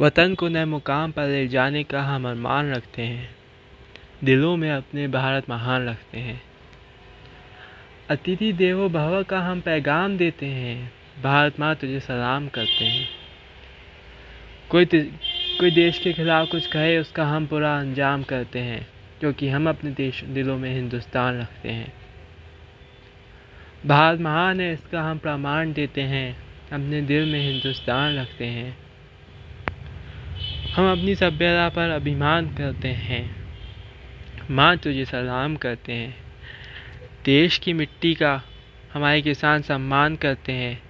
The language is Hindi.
वतन को नए मुकाम पर ले जाने का हम अरमान रखते हैं। दिलों में अपने भारत महान रखते हैं। अतिथि देवो भव का हम पैगाम देते हैं। भारत माँ तुझे सलाम करते हैं। कोई कोई देश के खिलाफ कुछ कहे, उसका हम पूरा अंजाम करते हैं क्योंकि हम अपने देश, दिलों में हिंदुस्तान रखते हैं। भारत महान है, इसका हम प्रमाण देते हैं, अपने दिल में हिंदुस्तान रखते हैं। हम अपनी सभ्यता पर अभिमान करते हैं। माँ तुझे सलाम करते हैं। देश की मिट्टी का हमारे किसान सम्मान करते हैं।